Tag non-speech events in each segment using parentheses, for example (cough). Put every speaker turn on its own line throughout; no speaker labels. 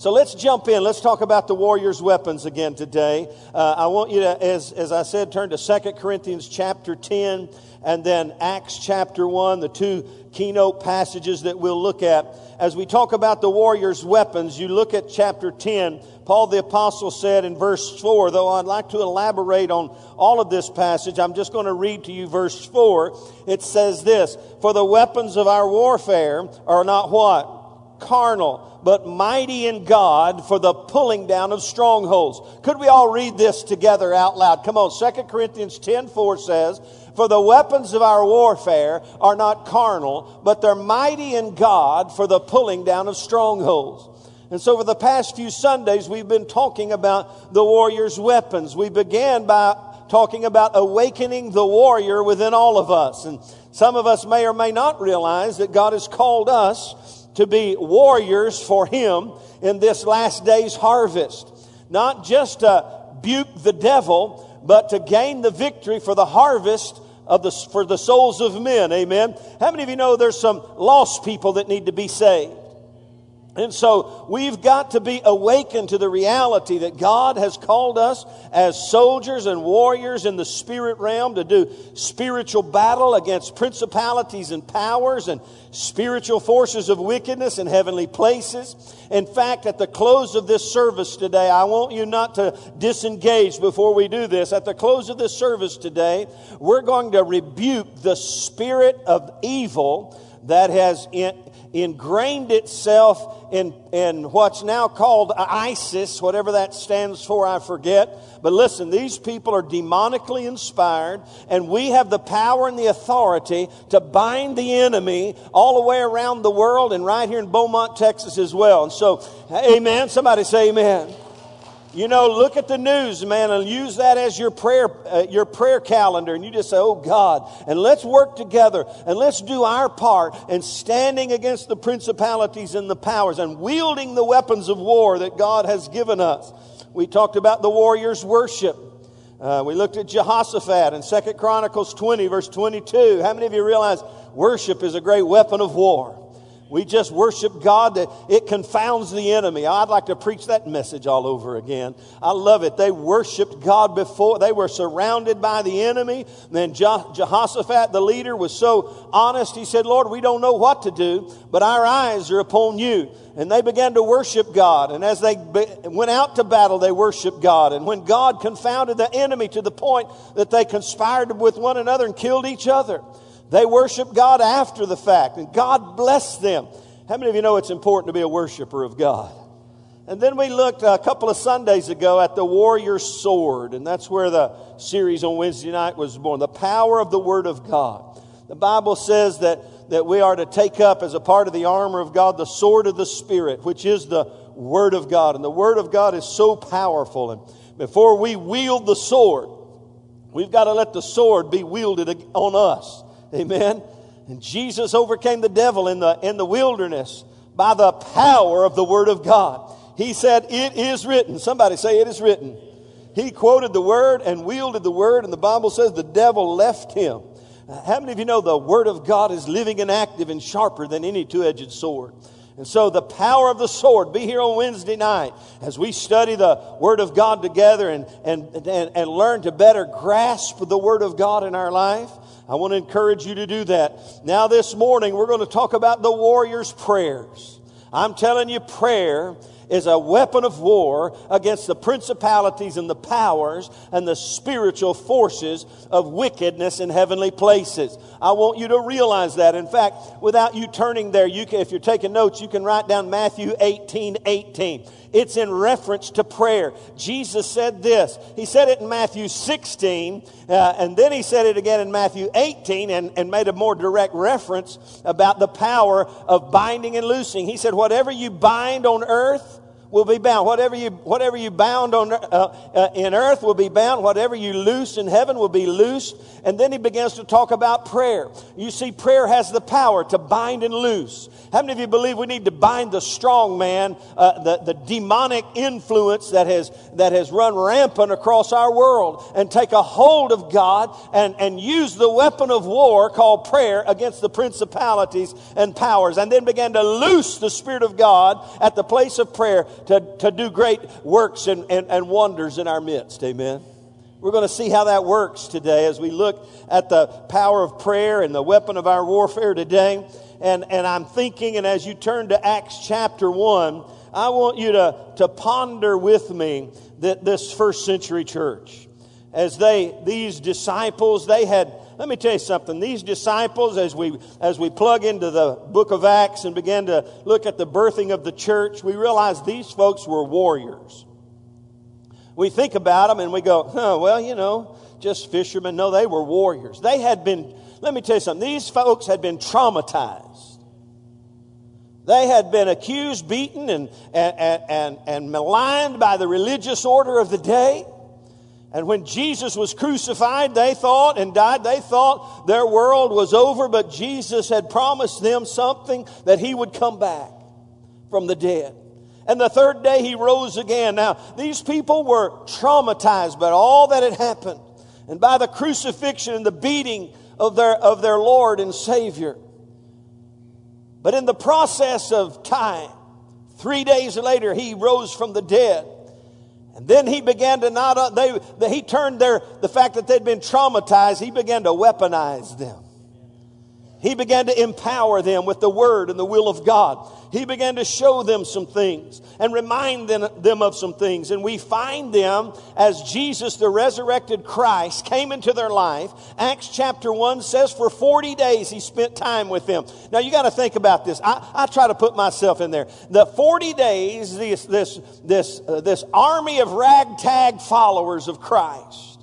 So let's jump in. Let's talk about the warrior's weapons again today. Uh, I want you to, as, as I said, turn to 2 Corinthians chapter 10 and then Acts chapter 1, the two keynote passages that we'll look at. As we talk about the warrior's weapons, you look at chapter 10. Paul the Apostle said in verse 4, though I'd like to elaborate on all of this passage, I'm just going to read to you verse 4. It says this For the weapons of our warfare are not what? carnal, but mighty in God for the pulling down of strongholds. Could we all read this together out loud? Come on, 2 Corinthians 10 4 says, For the weapons of our warfare are not carnal, but they're mighty in God for the pulling down of strongholds. And so, for the past few Sundays, we've been talking about the warrior's weapons. We began by talking about awakening the warrior within all of us. And some of us may or may not realize that God has called us to be warriors for Him in this last day's harvest. Not just to buke the devil, but to gain the victory for the harvest of the, for the souls of men. Amen. How many of you know there's some lost people that need to be saved? And so we've got to be awakened to the reality that God has called us as soldiers and warriors in the spirit realm to do spiritual battle against principalities and powers and spiritual forces of wickedness in heavenly places. In fact, at the close of this service today, I want you not to disengage before we do this. At the close of this service today, we're going to rebuke the spirit of evil that has ingrained itself in, in what's now called ISIS, whatever that stands for, I forget. But listen, these people are demonically inspired, and we have the power and the authority to bind the enemy all the way around the world and right here in Beaumont, Texas as well. And so, amen. Somebody say amen. You know, look at the news, man, and use that as your prayer, uh, your prayer calendar. And you just say, Oh God, and let's work together and let's do our part in standing against the principalities and the powers and wielding the weapons of war that God has given us. We talked about the warrior's worship. Uh, we looked at Jehoshaphat in Second Chronicles 20, verse 22. How many of you realize worship is a great weapon of war? We just worship God that it confounds the enemy. I'd like to preach that message all over again. I love it. They worshiped God before they were surrounded by the enemy. then Jehoshaphat, the leader, was so honest. He said, Lord, we don't know what to do, but our eyes are upon you. And they began to worship God. And as they went out to battle, they worshiped God. And when God confounded the enemy to the point that they conspired with one another and killed each other. They worship God after the fact, and God blessed them. How many of you know it's important to be a worshiper of God? And then we looked a couple of Sundays ago at the warrior sword, and that's where the series on Wednesday night was born. The power of the Word of God. The Bible says that, that we are to take up as a part of the armor of God the sword of the Spirit, which is the Word of God. And the Word of God is so powerful. And before we wield the sword, we've got to let the sword be wielded on us. Amen. And Jesus overcame the devil in the, in the wilderness by the power of the Word of God. He said, It is written. Somebody say, It is written. He quoted the Word and wielded the Word, and the Bible says the devil left him. Uh, how many of you know the Word of God is living and active and sharper than any two edged sword? And so the power of the sword, be here on Wednesday night as we study the Word of God together and, and, and, and learn to better grasp the Word of God in our life. I want to encourage you to do that. Now, this morning, we're going to talk about the warrior's prayers. I'm telling you, prayer is a weapon of war against the principalities and the powers and the spiritual forces of wickedness in heavenly places. I want you to realize that. In fact, without you turning there, you can, if you're taking notes, you can write down Matthew 18, 18. It's in reference to prayer. Jesus said this. He said it in Matthew 16, uh, and then he said it again in Matthew 18 and, and made a more direct reference about the power of binding and loosing. He said, Whatever you bind on earth will be bound. Whatever you, whatever you bound on, uh, uh, in earth will be bound. Whatever you loose in heaven will be loosed. And then he begins to talk about prayer. You see, prayer has the power to bind and loose. How many of you believe we need to bind the strong man, uh, the, the demonic influence that has, that has run rampant across our world and take a hold of God and, and use the weapon of war called prayer against the principalities and powers and then begin to loose the Spirit of God at the place of prayer to, to do great works and, and, and wonders in our midst. Amen. We're going to see how that works today as we look at the power of prayer and the weapon of our warfare today. And, and I'm thinking, and as you turn to Acts chapter 1, I want you to, to ponder with me that this first century church. As they, these disciples, they had, let me tell you something. These disciples, as we, as we plug into the book of Acts and begin to look at the birthing of the church, we realize these folks were warriors we think about them and we go, well, you know, just fishermen. No, they were warriors. They had been, let me tell you something, these folks had been traumatized. They had been accused, beaten, and, and, and, and maligned by the religious order of the day. And when Jesus was crucified, they thought and died, they thought their world was over, but Jesus had promised them something that he would come back from the dead. And the third day he rose again. Now, these people were traumatized by all that had happened and by the crucifixion and the beating of their, of their Lord and Savior. But in the process of time, three days later, he rose from the dead. And then he began to not, uh, they, he turned their, the fact that they'd been traumatized, he began to weaponize them. He began to empower them with the word and the will of God. He began to show them some things and remind them, of some things. And we find them as Jesus, the resurrected Christ, came into their life. Acts chapter 1 says for 40 days he spent time with them. Now you got to think about this. I, I, try to put myself in there. The 40 days, this, this, this, uh, this army of ragtag followers of Christ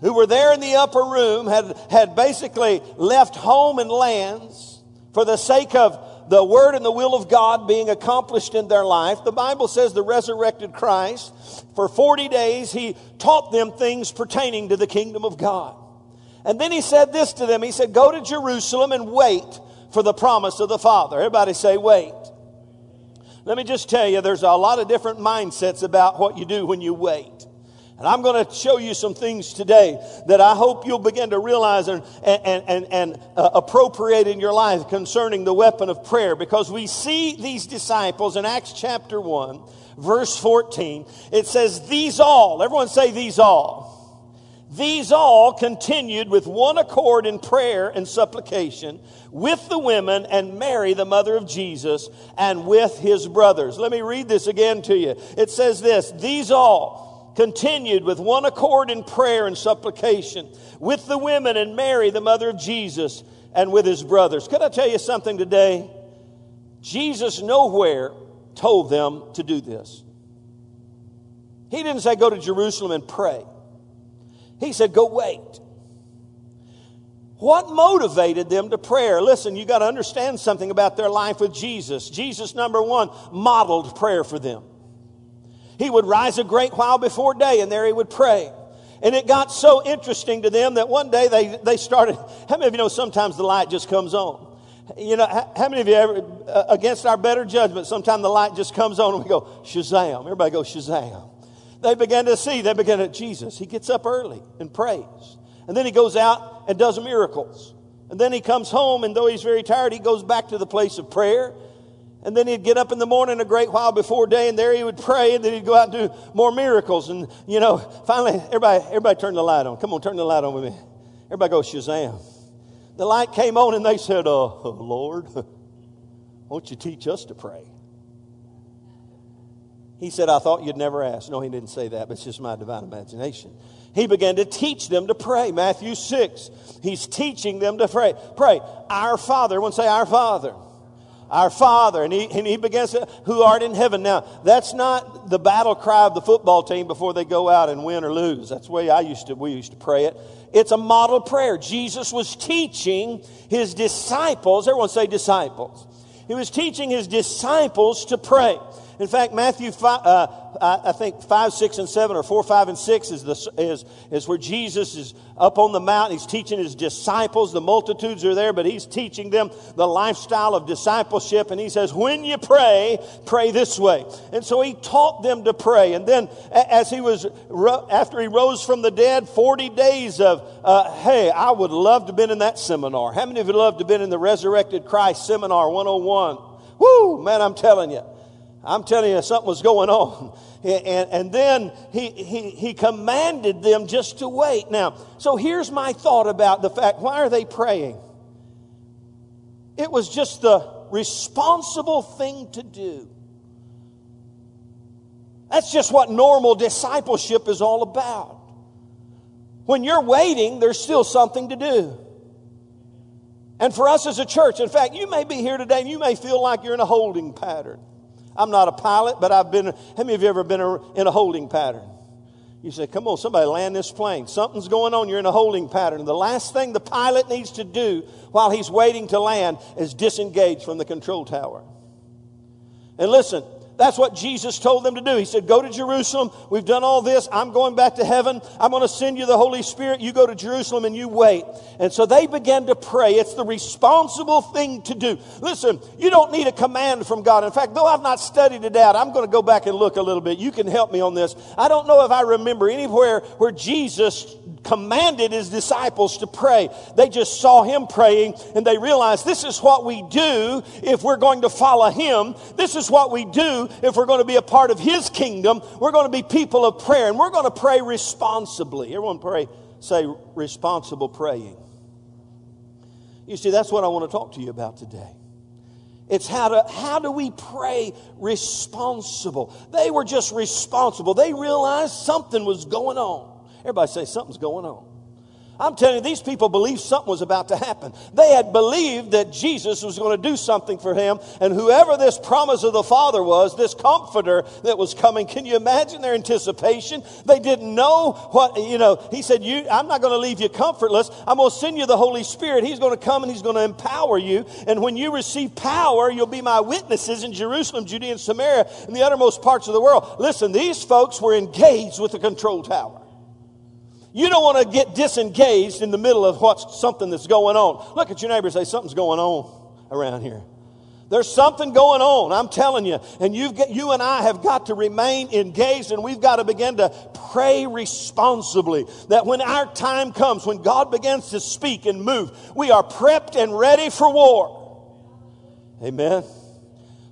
who were there in the upper room had, had basically left home and lands for the sake of the word and the will of God being accomplished in their life. The Bible says the resurrected Christ, for 40 days, he taught them things pertaining to the kingdom of God. And then he said this to them. He said, Go to Jerusalem and wait for the promise of the Father. Everybody say, Wait. Let me just tell you, there's a lot of different mindsets about what you do when you wait. And I'm going to show you some things today that I hope you'll begin to realize and, and, and, and uh, appropriate in your life concerning the weapon of prayer. Because we see these disciples in Acts chapter 1, verse 14. It says, These all, everyone say, These all. These all continued with one accord in prayer and supplication with the women and Mary, the mother of Jesus, and with his brothers. Let me read this again to you. It says this These all continued with one accord in prayer and supplication with the women and Mary, the mother of Jesus, and with his brothers. Could I tell you something today? Jesus nowhere told them to do this. He didn't say go to Jerusalem and pray. He said go wait. What motivated them to prayer? Listen, you got to understand something about their life with Jesus. Jesus, number one, modeled prayer for them. He would rise a great while before day and there he would pray. And it got so interesting to them that one day they, they started. How many of you know sometimes the light just comes on? You know, how many of you ever, uh, against our better judgment, sometimes the light just comes on and we go, Shazam. Everybody go, Shazam. They began to see, they began to, Jesus, he gets up early and prays. And then he goes out and does miracles. And then he comes home, and though he's very tired, he goes back to the place of prayer. And then he'd get up in the morning a great while before day, and there he would pray, and then he'd go out and do more miracles. And, you know, finally, everybody, everybody turn the light on. Come on, turn the light on with me. Everybody go, Shazam. The light came on, and they said, uh, Lord, won't you teach us to pray? He said, I thought you'd never ask. No, he didn't say that, but it's just my divine imagination. He began to teach them to pray. Matthew 6. He's teaching them to pray. Pray. Our Father. Everyone say, Our Father our Father. And he, and he begins to, who art in heaven. Now, that's not the battle cry of the football team before they go out and win or lose. That's the way I used to, we used to pray it. It's a model prayer. Jesus was teaching his disciples, everyone say disciples. He was teaching his disciples to pray. In fact, Matthew 5, uh, I think 5, 6, and 7, or 4, 5, and 6 is, the, is, is where Jesus is up on the mountain. He's teaching his disciples. The multitudes are there, but he's teaching them the lifestyle of discipleship. And he says, when you pray, pray this way. And so he taught them to pray. And then as he was, after he rose from the dead, 40 days of, uh, hey, I would love to have been in that seminar. How many of you love to have been in the Resurrected Christ Seminar 101? Woo, man, I'm telling you. I'm telling you, something was going on. (laughs) And, and then he, he, he commanded them just to wait. Now, so here's my thought about the fact why are they praying? It was just the responsible thing to do. That's just what normal discipleship is all about. When you're waiting, there's still something to do. And for us as a church, in fact, you may be here today and you may feel like you're in a holding pattern. I'm not a pilot, but I've been, how many of you ever been in a holding pattern? You say, come on, somebody land this plane. Something's going on. You're in a holding pattern. The last thing the pilot needs to do while he's waiting to land is disengage from the control tower. And listen, that's what Jesus told them to do. He said, Go to Jerusalem. We've done all this. I'm going back to heaven. I'm going to send you the Holy Spirit. You go to Jerusalem and you wait. And so they began to pray. It's the responsible thing to do. Listen, you don't need a command from God. In fact, though I've not studied it out, I'm going to go back and look a little bit. You can help me on this. I don't know if I remember anywhere where Jesus commanded his disciples to pray. They just saw him praying and they realized this is what we do if we're going to follow him. This is what we do if we're going to be a part of his kingdom. We're going to be people of prayer and we're going to pray responsibly. Everyone pray, say responsible praying. You see, that's what I want to talk to you about today. It's how to, how do we pray responsible? They were just responsible. They realized something was going on. Everybody say something's going on. I'm telling you, these people believed something was about to happen. They had believed that Jesus was going to do something for him, and whoever this promise of the Father was, this comforter that was coming, can you imagine their anticipation? They didn't know what, you know, he said, you, I'm not going to leave you comfortless. I'm going to send you the Holy Spirit. He's going to come and he's going to empower you. And when you receive power, you'll be my witnesses in Jerusalem, Judea, and Samaria, and the uttermost parts of the world. Listen, these folks were engaged with the control tower. You don't want to get disengaged in the middle of what's something that's going on. Look at your neighbor say, something's going on around here. There's something going on, I'm telling you. And you've got, you and I have got to remain engaged and we've got to begin to pray responsibly. That when our time comes, when God begins to speak and move, we are prepped and ready for war. Amen.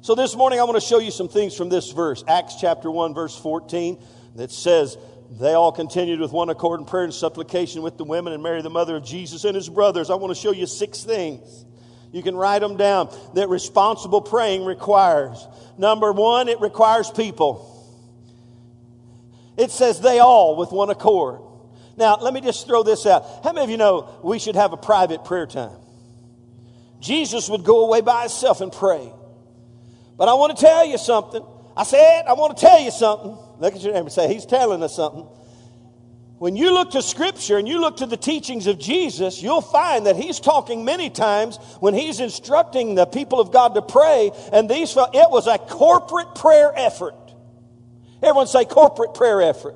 So this morning I want to show you some things from this verse, Acts chapter 1, verse 14, that says, they all continued with one accord in prayer and supplication with the women and Mary, the mother of Jesus, and his brothers. I want to show you six things. You can write them down that responsible praying requires. Number one, it requires people. It says they all with one accord. Now, let me just throw this out. How many of you know we should have a private prayer time? Jesus would go away by himself and pray. But I want to tell you something. I said, I want to tell you something. Look at your neighbor and say, He's telling us something. When you look to Scripture and you look to the teachings of Jesus, you'll find that He's talking many times when He's instructing the people of God to pray, and these, it was a corporate prayer effort. Everyone say corporate prayer effort.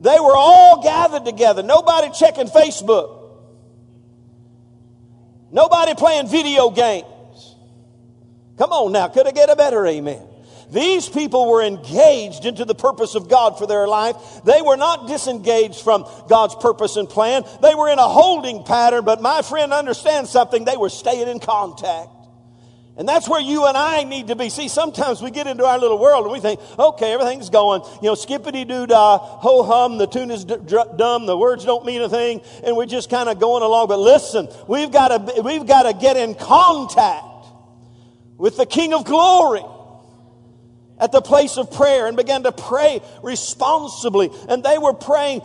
They were all gathered together, nobody checking Facebook, nobody playing video games. Come on now, could I get a better amen? These people were engaged into the purpose of God for their life. They were not disengaged from God's purpose and plan. They were in a holding pattern, but my friend understands something. They were staying in contact. And that's where you and I need to be. See, sometimes we get into our little world and we think, okay, everything's going, you know, skippity doo dah, ho hum, the tune is d- dumb, the words don't mean a thing, and we're just kind of going along. But listen, we've got to, we've got to get in contact with the King of Glory at the place of prayer and began to pray responsibly. And they were praying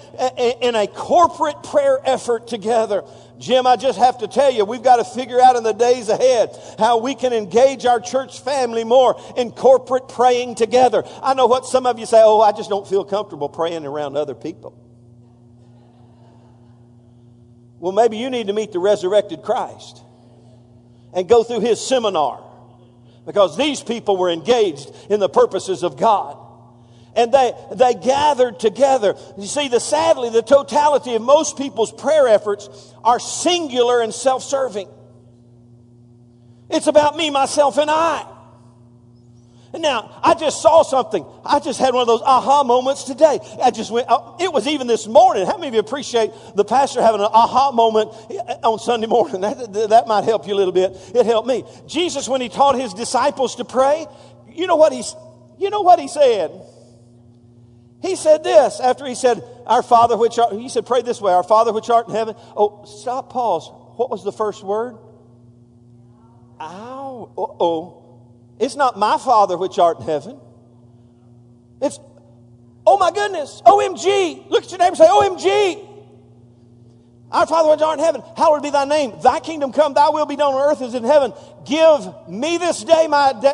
in a corporate prayer effort together. Jim, I just have to tell you, we've got to figure out in the days ahead how we can engage our church family more in corporate praying together. I know what some of you say, oh, I just don't feel comfortable praying around other people. Well, maybe you need to meet the resurrected Christ and go through his seminar because these people were engaged in the purposes of God. And they, they gathered together. You see, the sadly, the totality of most people's prayer efforts are singular and self-serving. It's about me, myself, and I. Now, I just saw something. I just had one of those aha moments today. I just went, uh, it was even this morning. How many of you appreciate the pastor having an aha moment on Sunday morning? (laughs) That, that might help you a little bit. It helped me. Jesus, when he taught his disciples to pray, you know what he's, you know what he said? He said this after he said, Our Father which art, he said, pray this way, Our Father which art in heaven. Oh, stop, pause. What was the first word? Ow. Oh. It's not my Father which art in heaven. It's, oh my goodness, OMG. Look at your neighbor and say, OMG. Our Father which art in heaven, hallowed be thy name. Thy kingdom come, thy will be done on earth as in heaven. Give me this day my day.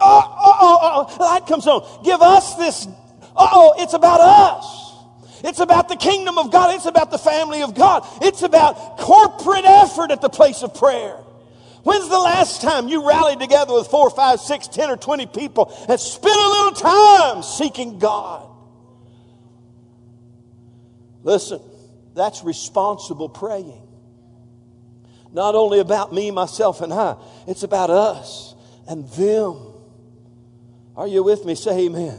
Oh, uh, oh, uh, oh, uh, oh, light comes on. Give us this. Oh, it's about us. It's about the kingdom of God. It's about the family of God. It's about corporate effort at the place of prayer. When's the last time you rallied together with four, five, six, ten, or twenty people and spent a little time seeking God? Listen, that's responsible praying. Not only about me, myself, and I, it's about us and them. Are you with me? Say amen.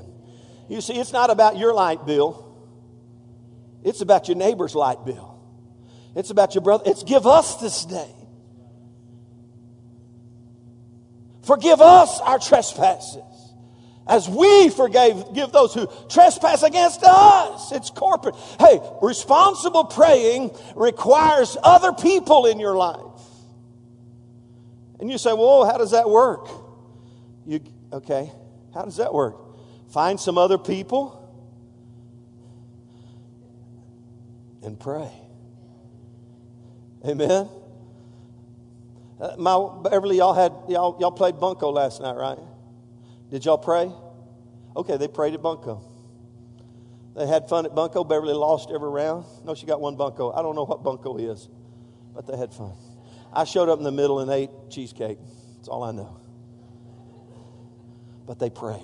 You see, it's not about your light bill. It's about your neighbor's light bill. It's about your brother. It's give us this day. Forgive us our trespasses as we forgave give those who trespass against us. It's corporate. Hey responsible praying requires other people in your life. And you say well how does that work? You okay how does that work? Find some other people and pray. Amen uh, my Beverly, y'all had y'all y'all played bunco last night, right? Did y'all pray? Okay, they prayed at bunco. They had fun at bunco. Beverly lost every round. No, she got one bunco. I don't know what bunco is, but they had fun. I showed up in the middle and ate cheesecake. That's all I know. But they prayed.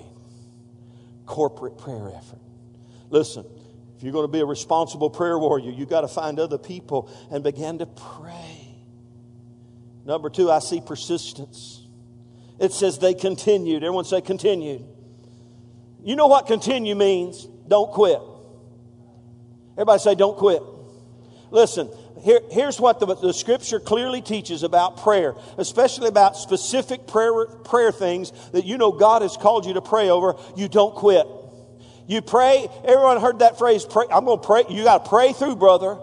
Corporate prayer effort. Listen, if you're going to be a responsible prayer warrior, you got to find other people and begin to pray. Number two, I see persistence. It says they continued. Everyone say continued. You know what continue means? Don't quit. Everybody say, don't quit. Listen, here, here's what the, the, scripture clearly teaches about prayer, especially about specific prayer, prayer things that you know God has called you to pray over. You don't quit. You pray. Everyone heard that phrase, pray. I'm going to pray. You got to pray through, brother.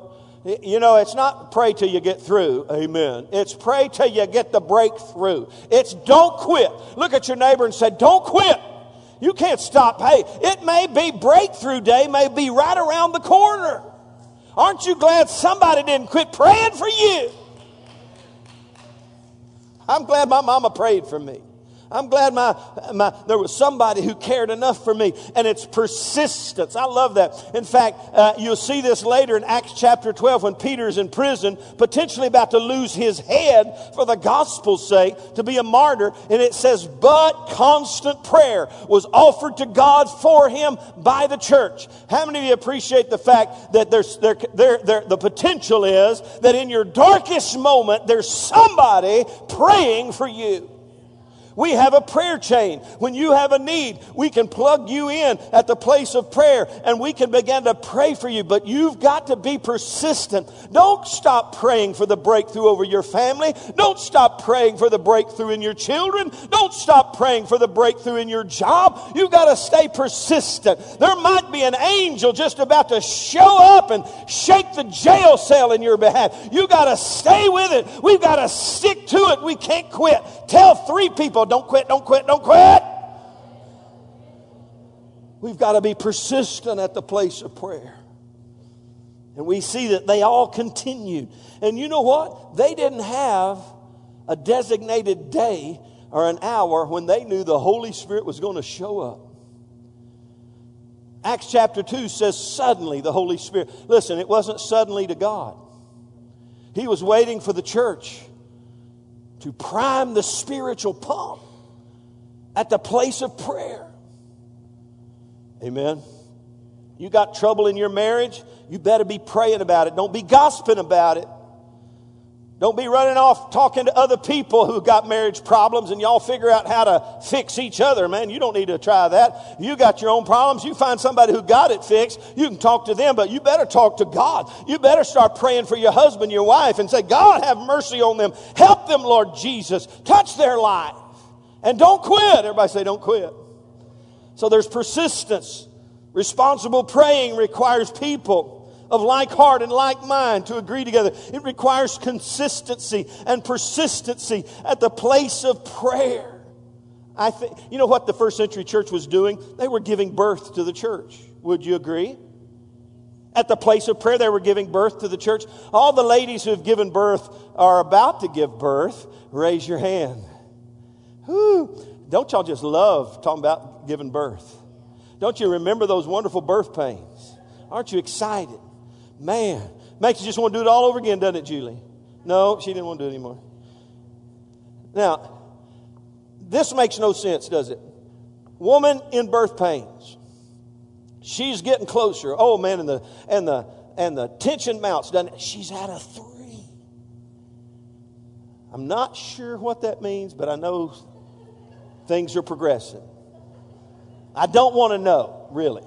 You know, it's not pray till you get through. Amen. It's pray till you get the breakthrough. It's don't quit. Look at your neighbor and say, don't quit. You can't stop. Hey, it may be breakthrough day, may be right around the corner. Aren't you glad somebody didn't quit praying for you? I'm glad my mama prayed for me. I'm glad my, my, there was somebody who cared enough for me. And it's persistence. I love that. In fact, uh, you'll see this later in Acts chapter 12 when Peter's in prison, potentially about to lose his head for the gospel's sake, to be a martyr. And it says, but constant prayer was offered to God for him by the church. How many of you appreciate the fact that there's, there, there, there, the potential is that in your darkest moment, there's somebody praying for you? We have a prayer chain. When you have a need, we can plug you in at the place of prayer and we can begin to pray for you. But you've got to be persistent. Don't stop praying for the breakthrough over your family. Don't stop praying for the breakthrough in your children. Don't stop praying for the breakthrough in your job. You've got to stay persistent. There might be an angel just about to show up and shake the jail cell in your behalf. You've got to stay with it. We've got to stick to it. We can't quit. Tell three people, don't quit, don't quit, don't quit. We've got to be persistent at the place of prayer. And we see that they all continued. And you know what? They didn't have a designated day or an hour when they knew the Holy Spirit was going to show up. Acts chapter 2 says, suddenly the Holy Spirit. Listen, it wasn't suddenly to God, He was waiting for the church to prime the spiritual pump at the place of prayer. Amen. You got trouble in your marriage, you better be praying about it. Don't be gossiping about it. Don't be running off talking to other people who got marriage problems and y'all figure out how to fix each other, man. You don't need to try that. You got your own problems. You find somebody who got it fixed. You can talk to them, but you better talk to God. You better start praying for your husband, your wife, and say, God, have mercy on them. Help them, Lord Jesus. Touch their life. And don't quit. Everybody say, don't quit. So there's persistence. Responsible praying requires people of like heart and like mind to agree together. It requires consistency and persistency at the place of prayer. I think, you know what the first century church was doing? They were giving birth to the church. Would you agree? At the place of prayer, they were giving birth to the church. All the ladies who have given birth are about to give birth. Raise your hand. Whew. Don't y'all just love talking about giving birth? Don't you remember those wonderful birth pains? Aren't you excited? Man, makes you just want to do it all over again, doesn't it, Julie? No, she didn't want to do it anymore. Now, this makes no sense, does it? Woman in birth pains. She's getting closer. Oh man, and the and the and the tension mounts, doesn't it? She's at a three. I'm not sure what that means, but I know things are progressing. I don't want to know, really.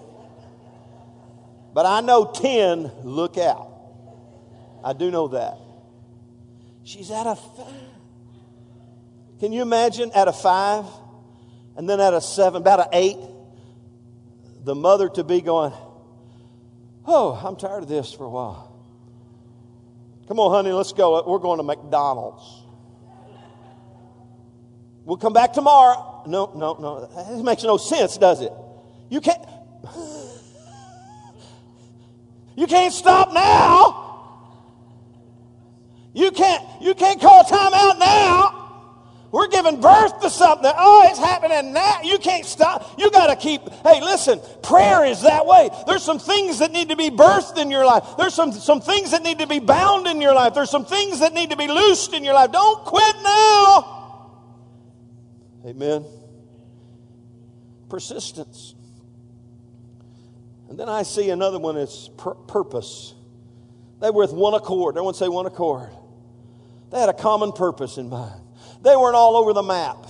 But I know 10, look out. I do know that. She's at a five. Can you imagine at a five and then at a seven, about an eight? The mother to be going, Oh, I'm tired of this for a while. Come on, honey, let's go. We're going to McDonald's. We'll come back tomorrow. No, no, no. It makes no sense, does it? You can't. You can't stop now. You can't, you can't call time out now. We're giving birth to something. Oh, it's happening now. You can't stop. You got to keep. Hey, listen, prayer is that way. There's some things that need to be birthed in your life. There's some, some things that need to be bound in your life. There's some things that need to be loosed in your life. Don't quit now. Amen. Persistence. And then I see another one is pur- purpose. They were with one accord. Everyone say one accord. They had a common purpose in mind. They weren't all over the map.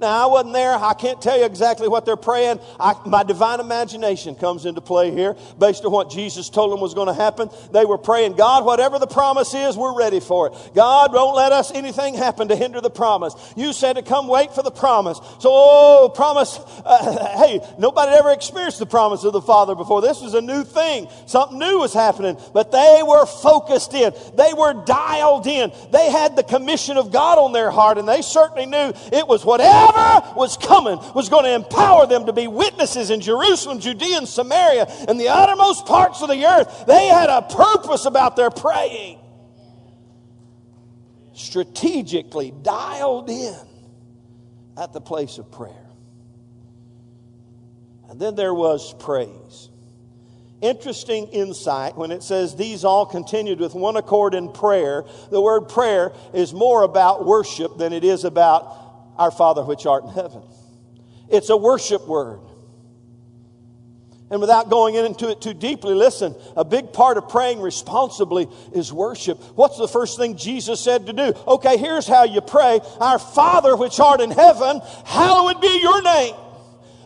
Now, I wasn't there. I can't tell you exactly what they're praying. I, my divine imagination comes into play here based on what Jesus told them was going to happen. They were praying, God, whatever the promise is, we're ready for it. God, don't let us anything happen to hinder the promise. You said to come wait for the promise. So, oh, promise. Uh, (laughs) hey, nobody ever experienced the promise of the Father before. This was a new thing. Something new was happening. But they were focused in. They were dialed in. They had the commission of God on their heart, and they certainly knew it was whatever whatever was coming was going to empower them to be witnesses in Jerusalem, Judea, and Samaria, and the uttermost parts of the earth. They had a purpose about their praying. Strategically dialed in at the place of prayer. And then there was praise. Interesting insight when it says these all continued with one accord in prayer. The word prayer is more about worship than it is about our Father which art in heaven. It's a worship word. And without going into it too deeply, listen, a big part of praying responsibly is worship. What's the first thing Jesus said to do? Okay, here's how you pray Our Father which art in heaven, hallowed be your name.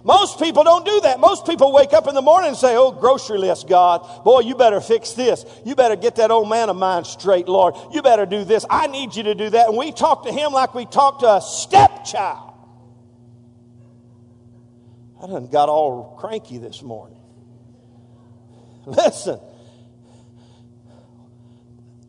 Most people don't do that. Most people wake up in the morning and say, Oh, grocery list, God. Boy, you better fix this. You better get that old man of mine straight, Lord. You better do this. I need you to do that. And we talk to him like we talk to a stepchild. I done got all cranky this morning. (laughs) Listen,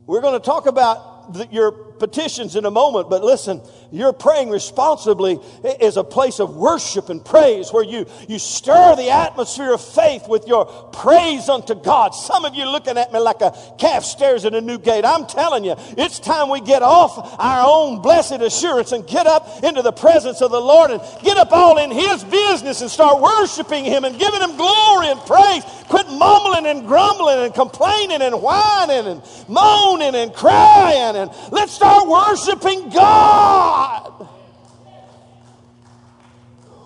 we're going to talk about the, your petitions in a moment, but listen, you're praying responsibly is a place of worship and praise where you, you stir the atmosphere of faith with your praise unto God. Some of you looking at me like a calf stares at a new gate. I'm telling you, it's time we get off our own blessed assurance and get up into the presence of the Lord and get up all in His business and start worshiping Him and giving Him glory and praise. Quit mumbling and grumbling and complaining and whining and moaning and crying and let's start worshiping God. God.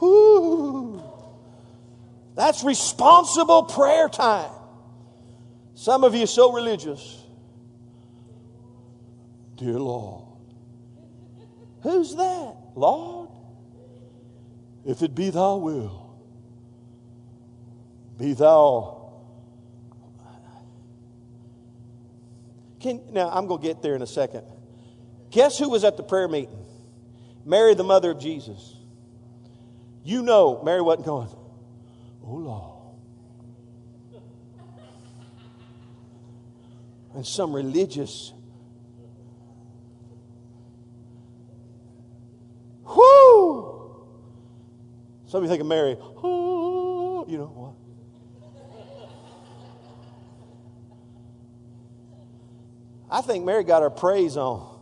Ooh. That's responsible prayer time. Some of you so religious. Dear Lord. Who's that? Lord? If it be thy will, be thou. Can, now, I'm going to get there in a second. Guess who was at the prayer meeting? Mary, the mother of Jesus. You know, Mary wasn't going, oh Lord. And some religious, whoo! Some of you think of Mary, you know what? I think Mary got her praise on.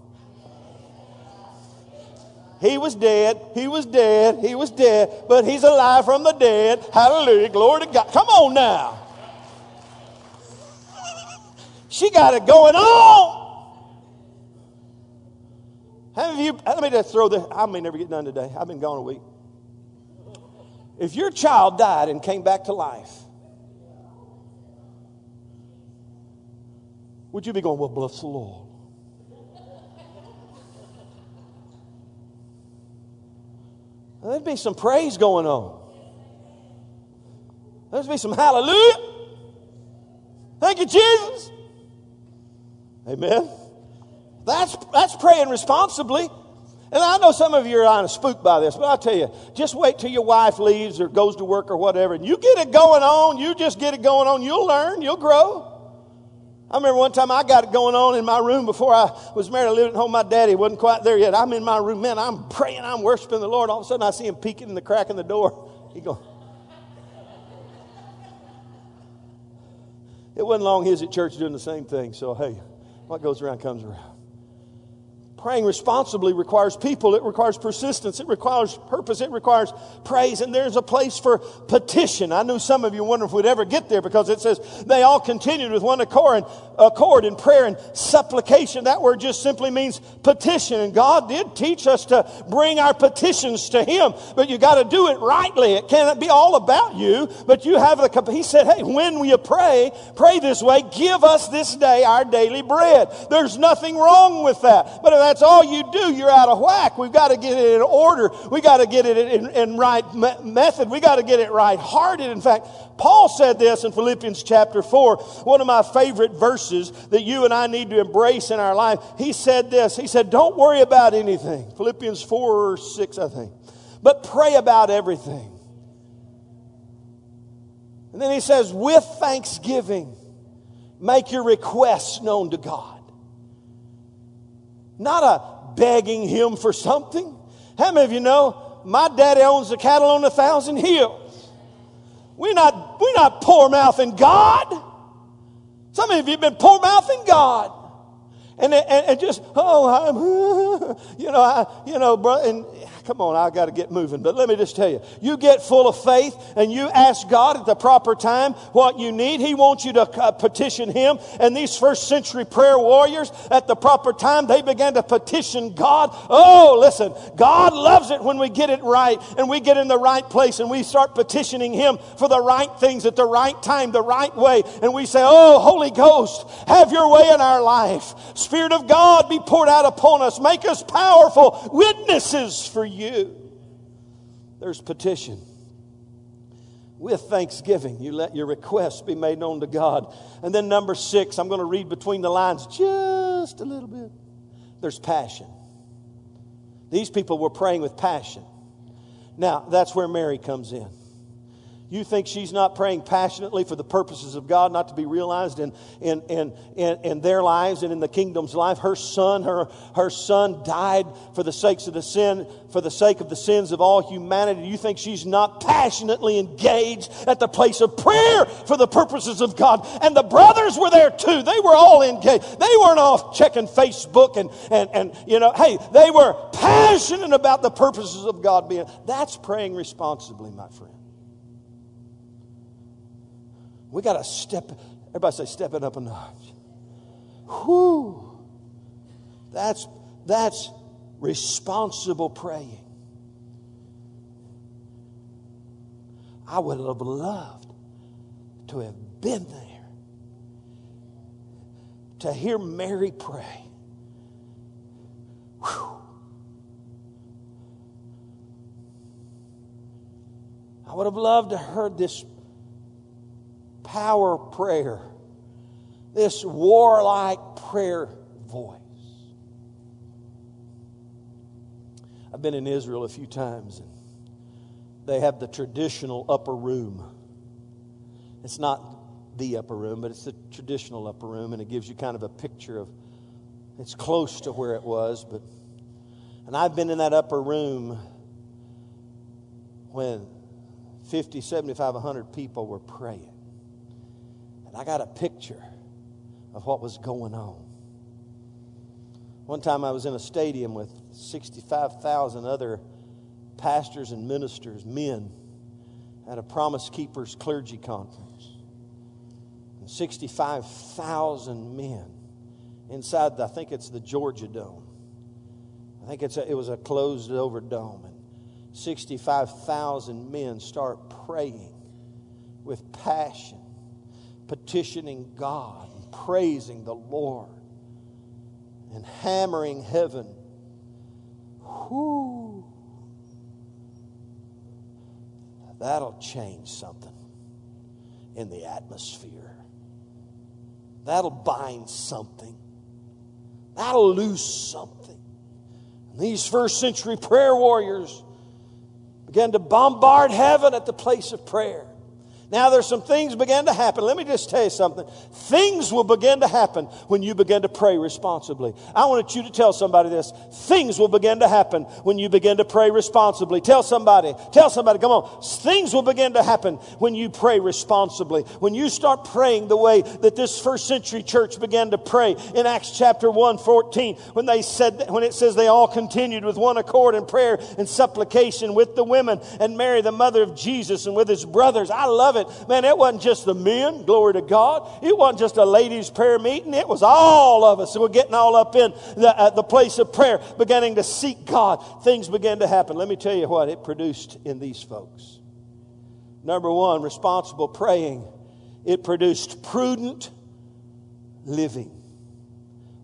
He was dead. He was dead. He was dead. But he's alive from the dead. Hallelujah. Glory to God. Come on now. She got it going on. How you, let me just throw this. I may never get done today. I've been gone a week. If your child died and came back to life, would you be going, well, bless the Lord? There'd be some praise going on. There'd be some hallelujah. Thank you, Jesus. Amen. That's, that's praying responsibly. And I know some of you are kind of spooked by this, but I'll tell you, just wait till your wife leaves or goes to work or whatever, and you get it going on, you just get it going on, you'll learn, you'll grow. I remember one time I got it going on in my room before I was married. I lived at home. My daddy wasn't quite there yet. I'm in my room. Man, I'm praying. I'm worshiping the Lord. All of a sudden, I see him peeking in the crack in the door. He go. It wasn't long he was at church doing the same thing. So, hey, what goes around comes around. Praying responsibly requires people, it requires persistence, it requires purpose, it requires praise, and there's a place for petition. I knew some of you wonder if we'd ever get there because it says they all continued with one accord, accord in prayer and supplication. That word just simply means petition, and God did teach us to bring our petitions to Him, but you got to do it rightly. It can't be all about you, but you have the. He said, "Hey, when you pray, pray this way: Give us this day our daily bread." There's nothing wrong with that, but that's all you do, you're out of whack. We've got to get it in order. We've got to get it in, in right me- method. We've got to get it right hearted. In fact, Paul said this in Philippians chapter 4, one of my favorite verses that you and I need to embrace in our life. He said this. He said, Don't worry about anything. Philippians 4 or 6, I think. But pray about everything. And then he says, With thanksgiving, make your requests known to God not a begging him for something. How many of you know my daddy owns the cattle on a thousand hills? We're not, we're not poor mouthing God. Some of you have been poor mouthing God. And, and, and just, oh, I'm, (laughs) you know, I, you know, bro, and Come on, I got to get moving. But let me just tell you, you get full of faith and you ask God at the proper time what you need. He wants you to uh, petition Him. And these first century prayer warriors, at the proper time, they began to petition God. Oh, listen, God loves it when we get it right and we get in the right place and we start petitioning Him for the right things at the right time, the right way. And we say, Oh, Holy Ghost, have your way in our life. Spirit of God, be poured out upon us. Make us powerful witnesses for you. There's petition. With thanksgiving, you let your requests be made known to God. And then, number six, I'm going to read between the lines just a little bit. There's passion. These people were praying with passion. Now, that's where Mary comes in. You think she's not praying passionately for the purposes of God not to be realized in, in, in, in, in, their lives and in the kingdom's life? Her son, her, her son died for the sakes of the sin, for the sake of the sins of all humanity. You think she's not passionately engaged at the place of prayer for the purposes of God? And the brothers were there too. They were all engaged. They weren't off checking Facebook and, and, and you know, hey, they were passionate about the purposes of God being. That's praying responsibly, my friend. We got to step, everybody say, step it up a notch. Whew. That's, that's responsible praying. I would have loved to have been there to hear Mary pray. Whew. I would have loved to heard this power prayer, this warlike prayer voice. I've been in Israel a few times, and they have the traditional upper room. It's not the upper room, but it's the traditional upper room, and it gives you kind of a picture of it's close to where it was, but and I've been in that upper room when 50, 75, 100 people were praying. And I got a picture of what was going on. One time I was in a stadium with 65,000 other pastors and ministers, men, at a Promise Keepers clergy conference. And 65,000 men inside, the, I think it's the Georgia Dome. I think it's a, it was a closed over dome. And 65,000 men start praying with passion, petitioning God, and praising the Lord, and hammering heaven. Whoo! That'll change something in the atmosphere. That'll bind something. That'll loose something. And these first century prayer warriors began to bombard heaven at the place of prayer. Now there's some things began to happen. Let me just tell you something. Things will begin to happen when you begin to pray responsibly. I want you to tell somebody this. Things will begin to happen when you begin to pray responsibly. Tell somebody, tell somebody, come on. Things will begin to happen when you pray responsibly. When you start praying the way that this first century church began to pray in Acts chapter 1, 14, when they said, when it says they all continued with one accord in prayer and supplication with the women and Mary, the mother of Jesus, and with his brothers. I love it it. Man, it wasn't just the men, glory to God. It wasn't just a ladies' prayer meeting. It was all of us. So we're getting all up in the, uh, the place of prayer, beginning to seek God. Things began to happen. Let me tell you what it produced in these folks. Number one, responsible praying. It produced prudent living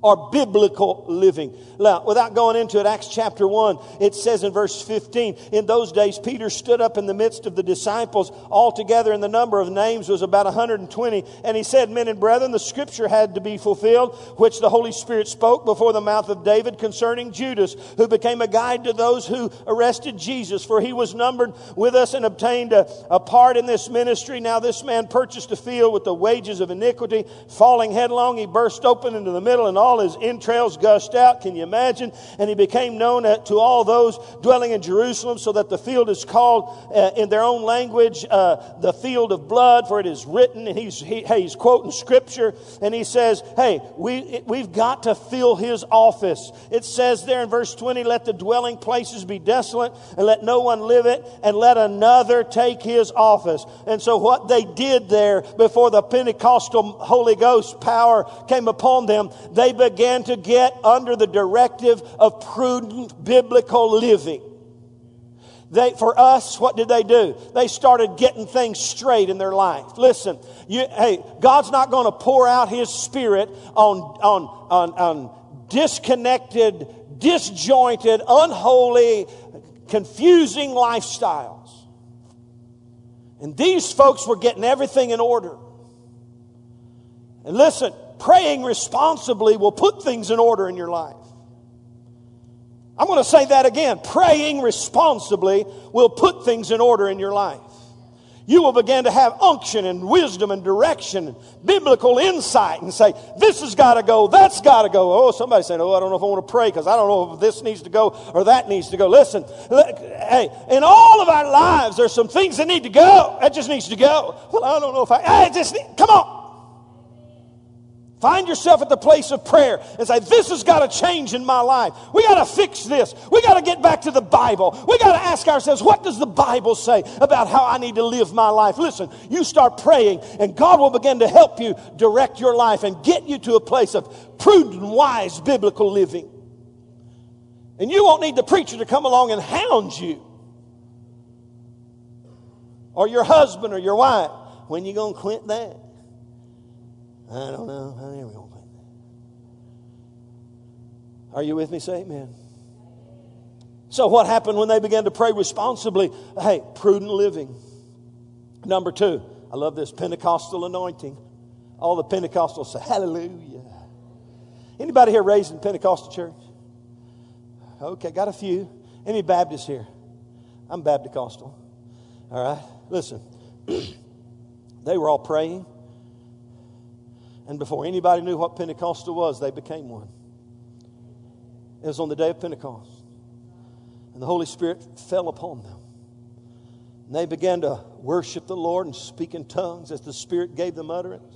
or biblical living. Now, without going into it, Acts chapter 1, it says in verse 15, in those days Peter stood up in the midst of the disciples, altogether and the number of names was about 120, and he said, Men and brethren, the scripture had to be fulfilled, which the Holy Spirit spoke before the mouth of David concerning Judas, who became a guide to those who arrested Jesus, for he was numbered with us and obtained a, a part in this ministry. Now this man purchased a field with the wages of iniquity, falling headlong, he burst open into the middle, and all all his entrails gushed out. Can you imagine? And he became known to all those dwelling in Jerusalem, so that the field is called uh, in their own language uh, the field of blood, for it is written. And he's, he, hey, he's quoting scripture, and he says, Hey, we, we've got to fill his office. It says there in verse 20, Let the dwelling places be desolate, and let no one live it, and let another take his office. And so, what they did there before the Pentecostal Holy Ghost power came upon them, they began to get under the directive of prudent biblical living. They, for us, what did they do? They started getting things straight in their life. Listen, you, hey, God's not going to pour out His Spirit on, on, on, on disconnected, disjointed, unholy, confusing lifestyles. And these folks were getting everything in order. And listen, praying responsibly will put things in order in your life. I'm going to say that again. Praying responsibly will put things in order in your life. You will begin to have unction and wisdom and direction, and biblical insight, and say, This has got to go, that's got to go. Oh, somebody said, Oh, I don't know if I want to pray because I don't know if this needs to go or that needs to go. Listen, hey, in all of our lives, there's some things that need to go. That just needs to go. Well, I don't know if I, hey, just, come on. Find yourself at the place of prayer and say, This has got to change in my life. We got to fix this. We got to get back to the Bible. We got to ask ourselves, What does the Bible say about how I need to live my life? Listen, you start praying, and God will begin to help you direct your life and get you to a place of prudent, wise, biblical living. And you won't need the preacher to come along and hound you, or your husband or your wife. When you going to quit that? I don't know. How we going to Are you with me? Say amen. So, what happened when they began to pray responsibly? Hey, prudent living. Number two, I love this Pentecostal anointing. All the Pentecostals say, Hallelujah. Anybody here raised in Pentecostal church? Okay, got a few. Any Baptists here? I'm Baptist All right? Listen, (clears throat) they were all praying. And before anybody knew what Pentecostal was, they became one. It was on the day of Pentecost. And the Holy Spirit fell upon them. And they began to worship the Lord and speak in tongues as the Spirit gave them utterance.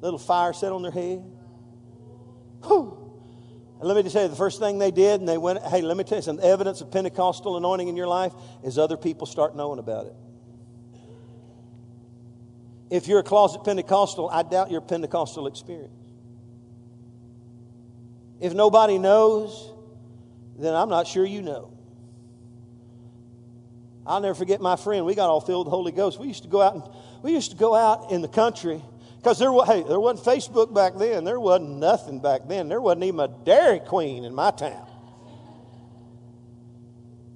A Little fire set on their head. Whew. And let me tell you, the first thing they did, and they went, hey, let me tell you some evidence of Pentecostal anointing in your life is other people start knowing about it. If you're a closet Pentecostal, I doubt your Pentecostal experience. If nobody knows, then I'm not sure you know. I'll never forget my friend. We got all filled with the Holy Ghost. We used to go out and we used to go out in the country because there, hey, there wasn't Facebook back then. There wasn't nothing back then. There wasn't even a Dairy Queen in my town.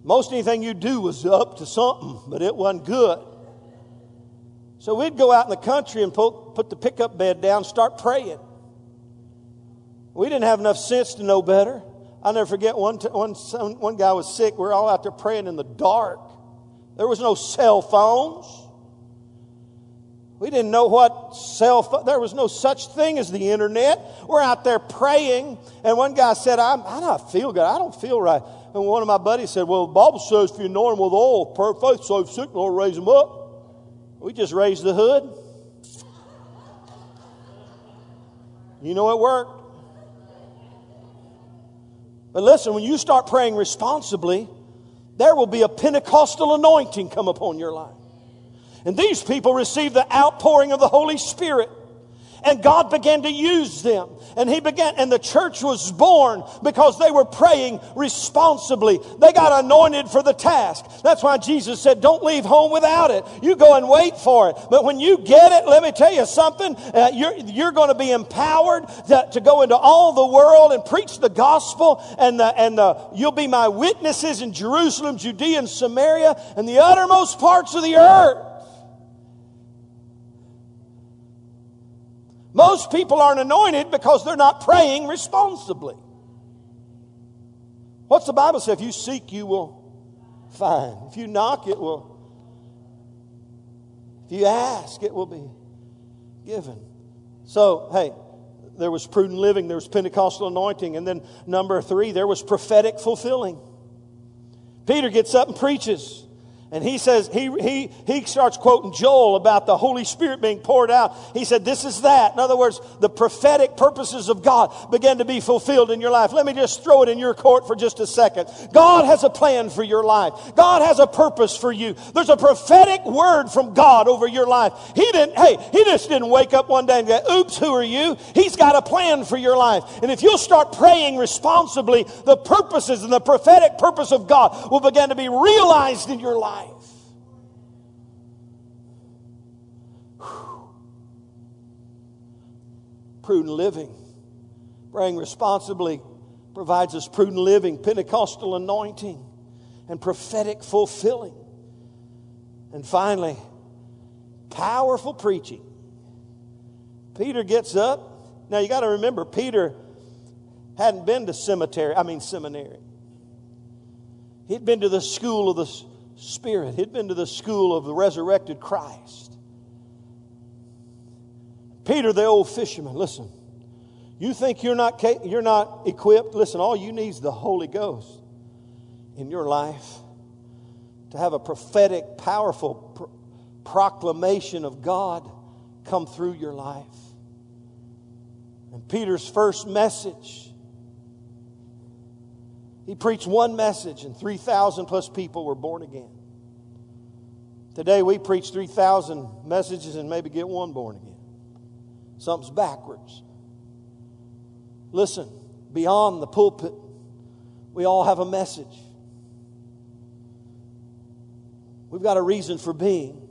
Most anything you do was up to something, but it wasn't good. So we'd go out in the country and put, the pickup bed down, start praying. We didn't have enough sense to know better. I'll never forget one, t- one, one guy was sick. We we're all out there praying in the dark. There was no cell phones. We didn't know what cell phone, there was no such thing as the internet. We're out there praying, and one guy said, I'm, I don't feel good. I don't feel right. And one of my buddies said, Well, the Bible says if you anoint them with oil, per faith, so sick, Lord, raise them up. We just raised the hood. You know it worked. But listen, when you start praying responsibly, there will be a Pentecostal anointing come upon your life. And these people receive the outpouring of the Holy Spirit. And God began to use them. And he began, and the church was born because they were praying responsibly. They got anointed for the task. That's why Jesus said, don't leave home without it. You go and wait for it. But when you get it, let me tell you something, uh, you're, you're going to be empowered to, to, go into all the world and preach the gospel and the, and the, you'll be my witnesses in Jerusalem, Judea, and Samaria, and the uttermost parts of the earth. Most people aren't anointed because they're not praying responsibly. What's the Bible say? If you seek, you will find. If you knock, it will. If you ask, it will be given. So, hey, there was prudent living, there was Pentecostal anointing, and then number three, there was prophetic fulfilling. Peter gets up and preaches. And he says, he, he, he starts quoting Joel about the Holy Spirit being poured out. He said, This is that. In other words, the prophetic purposes of God began to be fulfilled in your life. Let me just throw it in your court for just a second. God has a plan for your life, God has a purpose for you. There's a prophetic word from God over your life. He didn't, hey, he just didn't wake up one day and go, Oops, who are you? He's got a plan for your life. And if you'll start praying responsibly, the purposes and the prophetic purpose of God will begin to be realized in your life. Prudent living. Praying responsibly provides us prudent living, Pentecostal anointing, and prophetic fulfilling. And finally, powerful preaching. Peter gets up. Now you got to remember, Peter hadn't been to cemetery, I mean seminary. He'd been to the school of the Spirit. He'd been to the school of the resurrected Christ. Peter, the old fisherman, listen. You think you're not, you're not equipped? Listen, all you need is the Holy Ghost in your life to have a prophetic, powerful pr- proclamation of God come through your life. And Peter's first message, he preached one message, and 3,000 plus people were born again. Today we preach 3,000 messages and maybe get one born again. Something's backwards. Listen, beyond the pulpit, we all have a message. We've got a reason for being.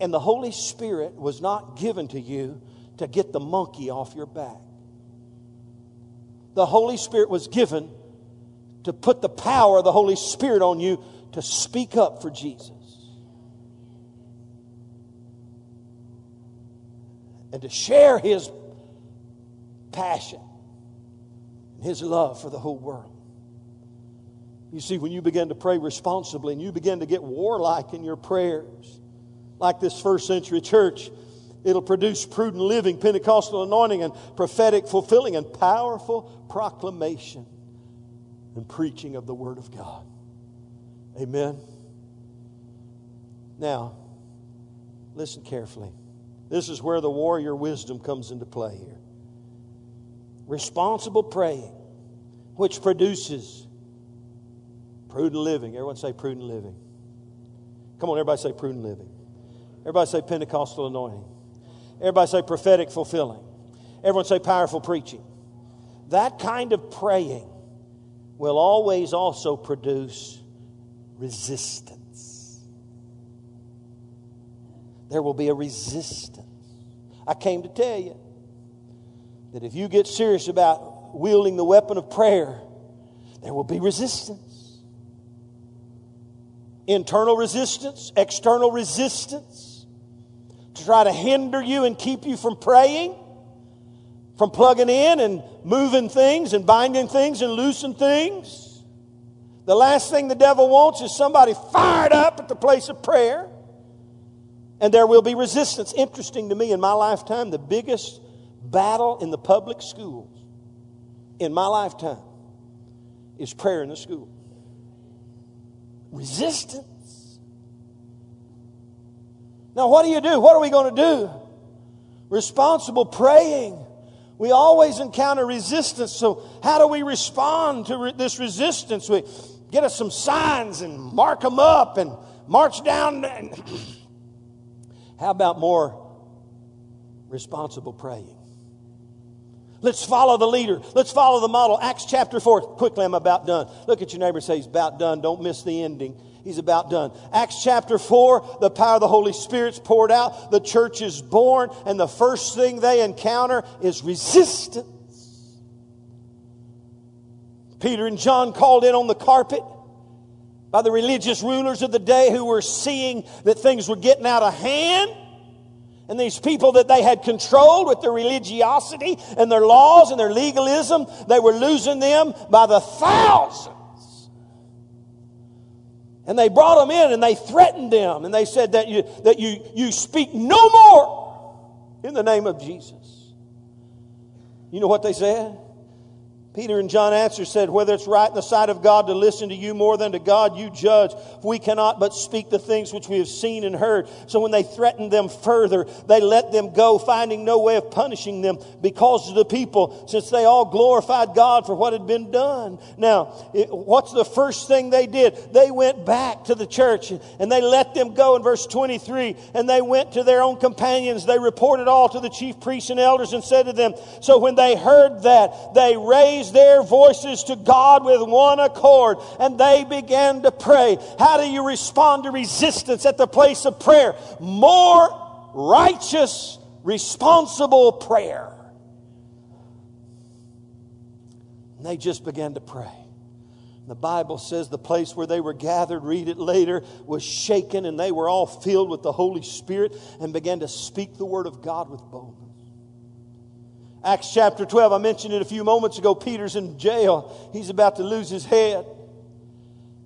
And the Holy Spirit was not given to you to get the monkey off your back. The Holy Spirit was given to put the power of the Holy Spirit on you to speak up for Jesus. And to share his passion, and his love for the whole world. You see, when you begin to pray responsibly and you begin to get warlike in your prayers, like this first century church, it'll produce prudent living, Pentecostal anointing, and prophetic fulfilling, and powerful proclamation and preaching of the Word of God. Amen. Now, listen carefully. This is where the warrior wisdom comes into play here. Responsible praying, which produces prudent living. Everyone say prudent living. Come on, everybody say prudent living. Everybody say Pentecostal anointing. Everybody say prophetic fulfilling. Everyone say powerful preaching. That kind of praying will always also produce resistance. There will be a resistance. I came to tell you that if you get serious about wielding the weapon of prayer, there will be resistance. Internal resistance, external resistance to try to hinder you and keep you from praying, from plugging in and moving things and binding things and loosing things. The last thing the devil wants is somebody fired up at the place of prayer. And there will be resistance. Interesting to me in my lifetime, the biggest battle in the public schools in my lifetime is prayer in the school. Resistance. Now, what do you do? What are we going to do? Responsible praying. We always encounter resistance. So, how do we respond to re- this resistance? We get us some signs and mark them up and march down. And How about more responsible praying? Let's follow the leader. Let's follow the model. Acts chapter 4. Quickly, I'm about done. Look at your neighbor say he's about done. Don't miss the ending. He's about done. Acts chapter 4, the power of the Holy Spirit's poured out. The church is born, and the first thing they encounter is resistance. Peter and John called in on the carpet by the religious rulers of the day who were seeing that things were getting out of hand. And these people that they had controlled with their religiosity and their laws and their legalism, they were losing them by the thousands. And they brought them in and they threatened them and they said that you, that you, you speak no more in the name of Jesus. You know what they said? Peter and John answered, said, Whether it's right in the sight of God to listen to you more than to God, you judge. We cannot but speak the things which we have seen and heard. So when they threatened them further, they let them go, finding no way of punishing them because of the people, since they all glorified God for what had been done. Now, it, what's the first thing they did? They went back to the church and they let them go in verse 23. And they went to their own companions. They reported all to the chief priests and elders and said to them, So when they heard that, they raised raised their voices to God with one accord and they began to pray. How do you respond to resistance at the place of prayer? More righteous, responsible prayer. And they just began to pray. The Bible says the place where they were gathered, read it later, was shaken and they were all filled with the Holy Spirit and began to speak the word of God with boldness. Acts chapter 12, I mentioned it a few moments ago. Peter's in jail. He's about to lose his head.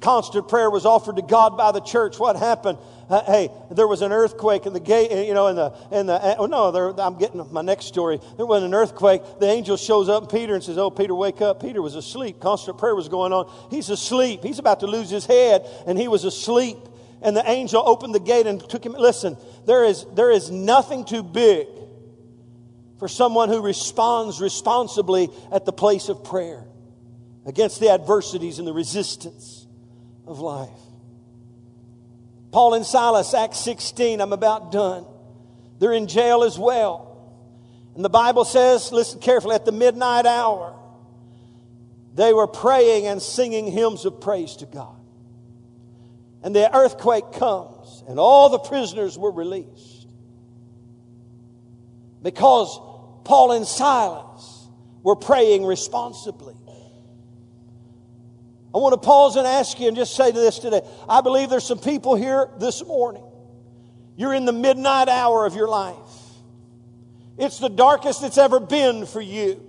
Constant prayer was offered to God by the church. What happened? Uh, hey, there was an earthquake in the gate, you know, in the, in the, uh, oh no, there, I'm getting my next story. There was an earthquake. The angel shows up and Peter and says, Oh, Peter, wake up. Peter was asleep. Constant prayer was going on. He's asleep. He's about to lose his head, and he was asleep. And the angel opened the gate and took him. Listen, there is, there is nothing too big for someone who responds responsibly at the place of prayer against the adversities and the resistance of life. Paul and Silas, Acts 16, I'm about done. They're in jail as well. And the Bible says, listen carefully, at the midnight hour, they were praying and singing hymns of praise to God. And the earthquake comes, and all the prisoners were released. Because Paul and Silas were praying responsibly. I want to pause and ask you and just say to this today. I believe there's some people here this morning. You're in the midnight hour of your life. It's the darkest it's ever been for you.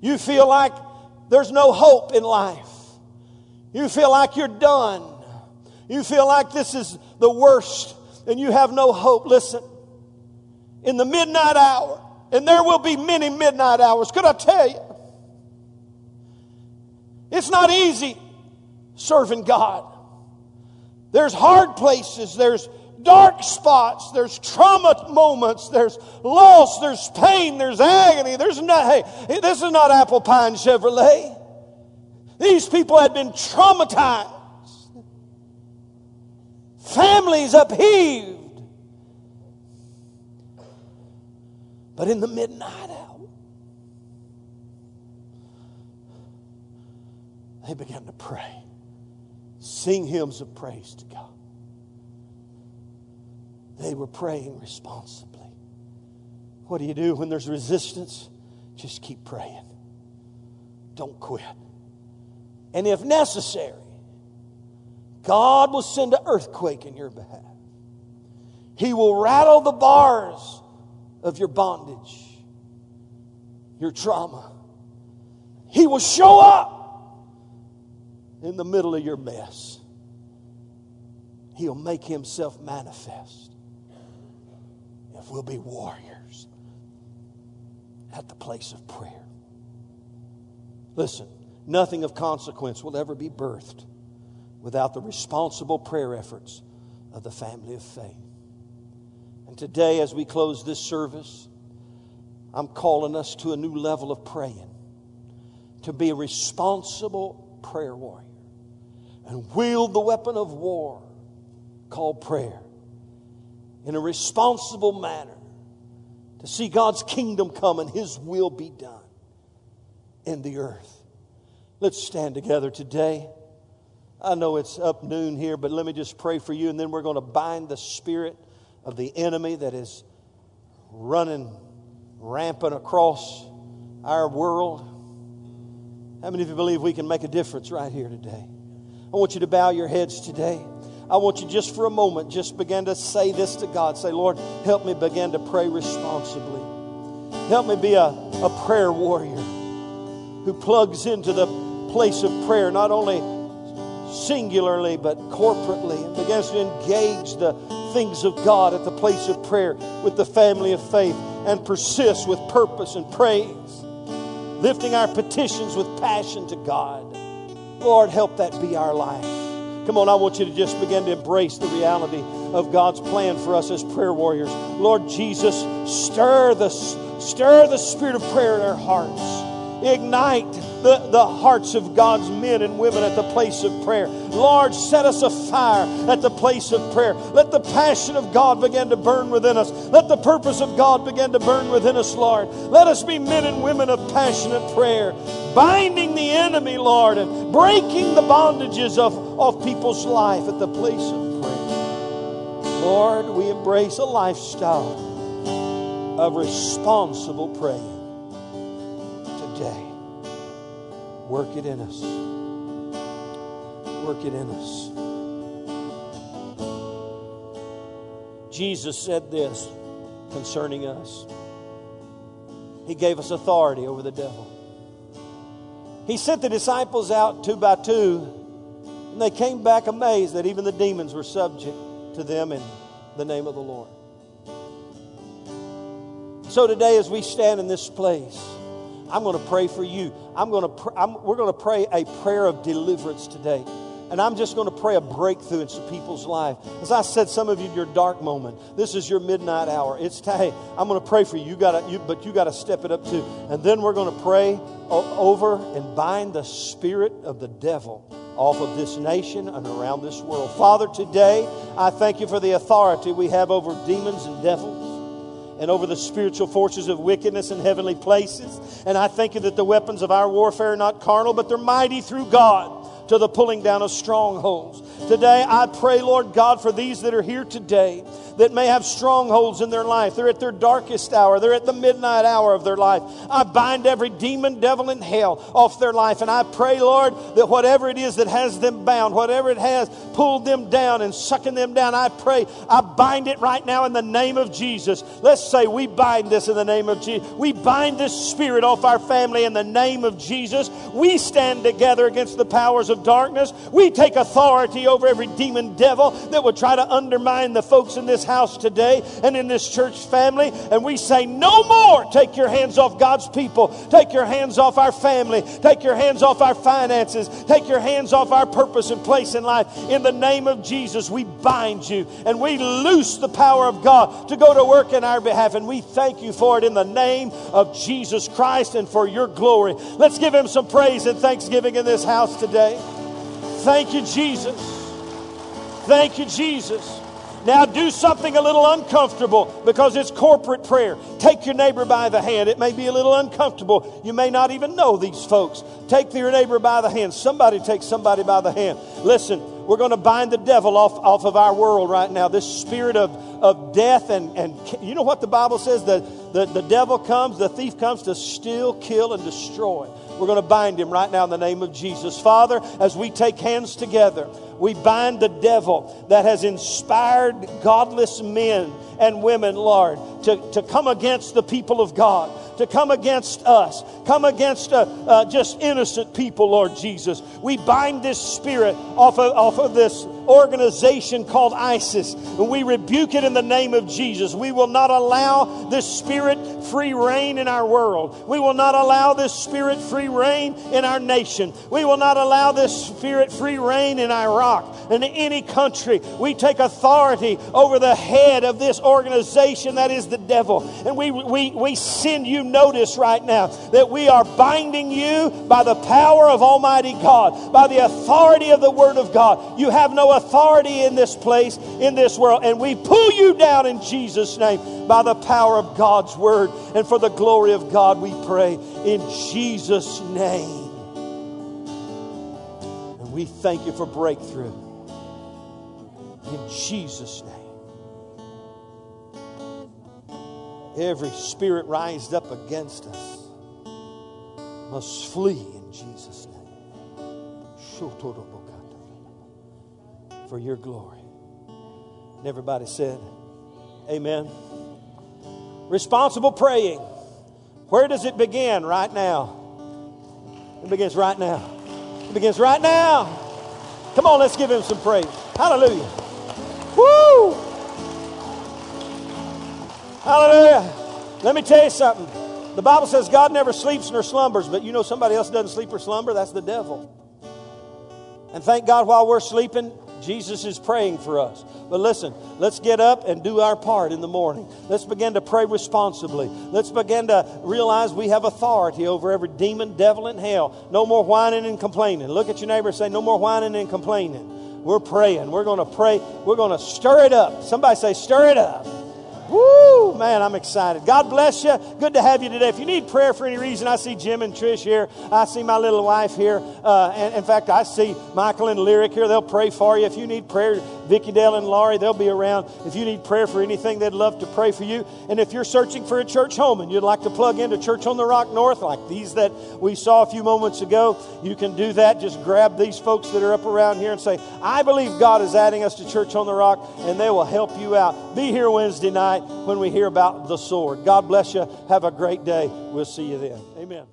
You feel like there's no hope in life. You feel like you're done. You feel like this is the worst and you have no hope. Listen, in the midnight hour, and there will be many midnight hours, could I tell you? It's not easy serving God. There's hard places, there's dark spots, there's trauma moments, there's loss, there's pain, there's agony. There's not, hey, this is not Apple Pine Chevrolet. These people had been traumatized, families upheaved. But in the midnight hour, they began to pray, sing hymns of praise to God. They were praying responsibly. What do you do when there's resistance? Just keep praying. Don't quit. And if necessary, God will send an earthquake in your behalf. He will rattle the bars of your bondage, your trauma. He will show up in the middle of your mess. He'll make himself manifest if we'll be warriors at the place of prayer. Listen, nothing of consequence will ever be birthed without the responsible prayer efforts of the family of faith. And today, as we close this service, I'm calling us to a new level of praying, to be a responsible prayer warrior, and wield the weapon of war called prayer in a responsible manner to see God's kingdom come and His will be done in the earth. Let's stand together today. I know it's up noon here, but let me just pray for you, and then we're going to bind the spirit of the enemy that is running rampant across our world. How many of you believe we can make a difference right here today? I want you to bow your heads today. I want you just for a moment, just begin to say this to God. Say, Lord, help me begin to pray responsibly. Help me be a, a prayer warrior who plugs into the place of prayer, not only singularly but corporately, and begins to engage the things of God at the place of prayer with the family of faith and persist with purpose and praise, lifting our petitions with passion to God. Lord, help that be our life. Come on, I want you to just begin to embrace the reality of God's plan for us as prayer warriors. Lord Jesus, stir the, stir the spirit of prayer in our hearts. Ignite the, the hearts of God's men and women at the place of prayer. Lord, set us afire at the place of prayer. Let the passion of God begin to burn within us. Let the purpose of God begin to burn within us, Lord. Let us be men and women of passionate prayer, binding the enemy, Lord, and breaking the bondages of, of people's life at the place of prayer. Lord, we embrace a lifestyle of responsible praying Work it in us. Work it in us. Jesus said this concerning us. He gave us authority over the devil. He sent the disciples out two by two, and they came back amazed that even the demons were subject to them in the name of the Lord. So today, as we stand in this place, I'm going to pray for you. I'm going to pr- I'm, we're going to pray a prayer of deliverance today. And I'm just going to pray a breakthrough in some people's life. As I said, some of you your dark moment, this is your midnight hour. It's hey, I'm going to pray for you. You got you, but you got to step it up too. And then we're going to pray over and bind the spirit of the devil off of this nation and around this world. Father, today I thank you for the authority we have over demons and devils and over the spiritual forces of wickedness in heavenly places. And I thank you that the weapons of our warfare are not carnal, but they're mighty through God to the pulling down of strongholds. Today, I pray, Lord God, for these that are here today that may have strongholds in their life. They're at their darkest hour, they're at the midnight hour of their life. I bind every demon, devil, and hell off their life. And I pray, Lord, that whatever it is that has them bound, whatever it has pulled them down and sucking them down, I pray, I bind it right now in the name of Jesus. Let's say we bind this in the name of Jesus. We bind this spirit off our family in the name of Jesus. We stand together against the powers of darkness. We take authority over every demon devil that would try to undermine the folks in this house today and in this church family. And we say, no more. Take your hands off God's people. Take your hands off our family. Take your hands off our finances. Take your hands off our purpose and place in life. In the name of Jesus, we bind you and we loose the power of God to go to work in our behalf. And we thank you for it in the name of Jesus Christ and for your glory. Let's give him some praise and thanksgiving in this house today. Thank you, Jesus. Thank you, Jesus. Now do something a little uncomfortable because it's corporate prayer. Take your neighbor by the hand. It may be a little uncomfortable. You may not even know these folks. Take your neighbor by the hand. Somebody take somebody by the hand. Listen, we're going to bind the devil off, off of our world right now. This spirit of, of death and, and you know what the Bible says? The, the, the devil comes, the thief comes to steal, kill, and destroy. We're going to bind him right now in the name of Jesus. Father, as we take hands together, we bind the devil that has inspired godless men and women, Lord, to, to come against the people of God, to come against us, come against uh, uh, just innocent people, Lord Jesus. We bind this spirit off of, off of this organization called ISIS, and we rebuke it in the name of Jesus. We will not allow this spirit free rein in our world. We will not allow this spirit free rein in our nation. We will not allow this spirit free rein in Iraq in any country. We take authority over the head of this organization that is the devil. And we, we, we send you notice right now that we are binding you by the power of Almighty God, by the authority of the Word of God. You have no authority in this place, in this world. And we pull you down in Jesus' name by the power of God's Word. And for the glory of God, we pray in Jesus' name. We thank you for breakthrough. In Jesus' name. Every spirit rised up against us must flee in Jesus' name. For your glory. And everybody said, Amen. Responsible praying. Where does it begin? Right now. It begins right now. Begins right now. Come on, let's give him some praise. Hallelujah. Woo! Hallelujah. Let me tell you something. The Bible says God never sleeps nor slumbers, but you know somebody else doesn't sleep or slumber? That's the devil. And thank God while we're sleeping, Jesus is praying for us. But listen, let's get up and do our part in the morning. Let's begin to pray responsibly. Let's begin to realize we have authority over every demon, devil, and hell. No more whining and complaining. Look at your neighbor and say, No more whining and complaining. We're praying. We're going to pray. We're going to stir it up. Somebody say, Stir it up. Woo, man, I'm excited. God bless you. Good to have you today. If you need prayer for any reason, I see Jim and Trish here. I see my little wife here. Uh, and in fact, I see Michael and Lyric here. They'll pray for you. If you need prayer, Vicky Dale and Laurie, they'll be around. If you need prayer for anything, they'd love to pray for you. And if you're searching for a church home and you'd like to plug into Church on the Rock North, like these that we saw a few moments ago, you can do that. Just grab these folks that are up around here and say, I believe God is adding us to Church on the Rock, and they will help you out. Be here Wednesday night when we hear about the sword. God bless you. Have a great day. We'll see you then. Amen.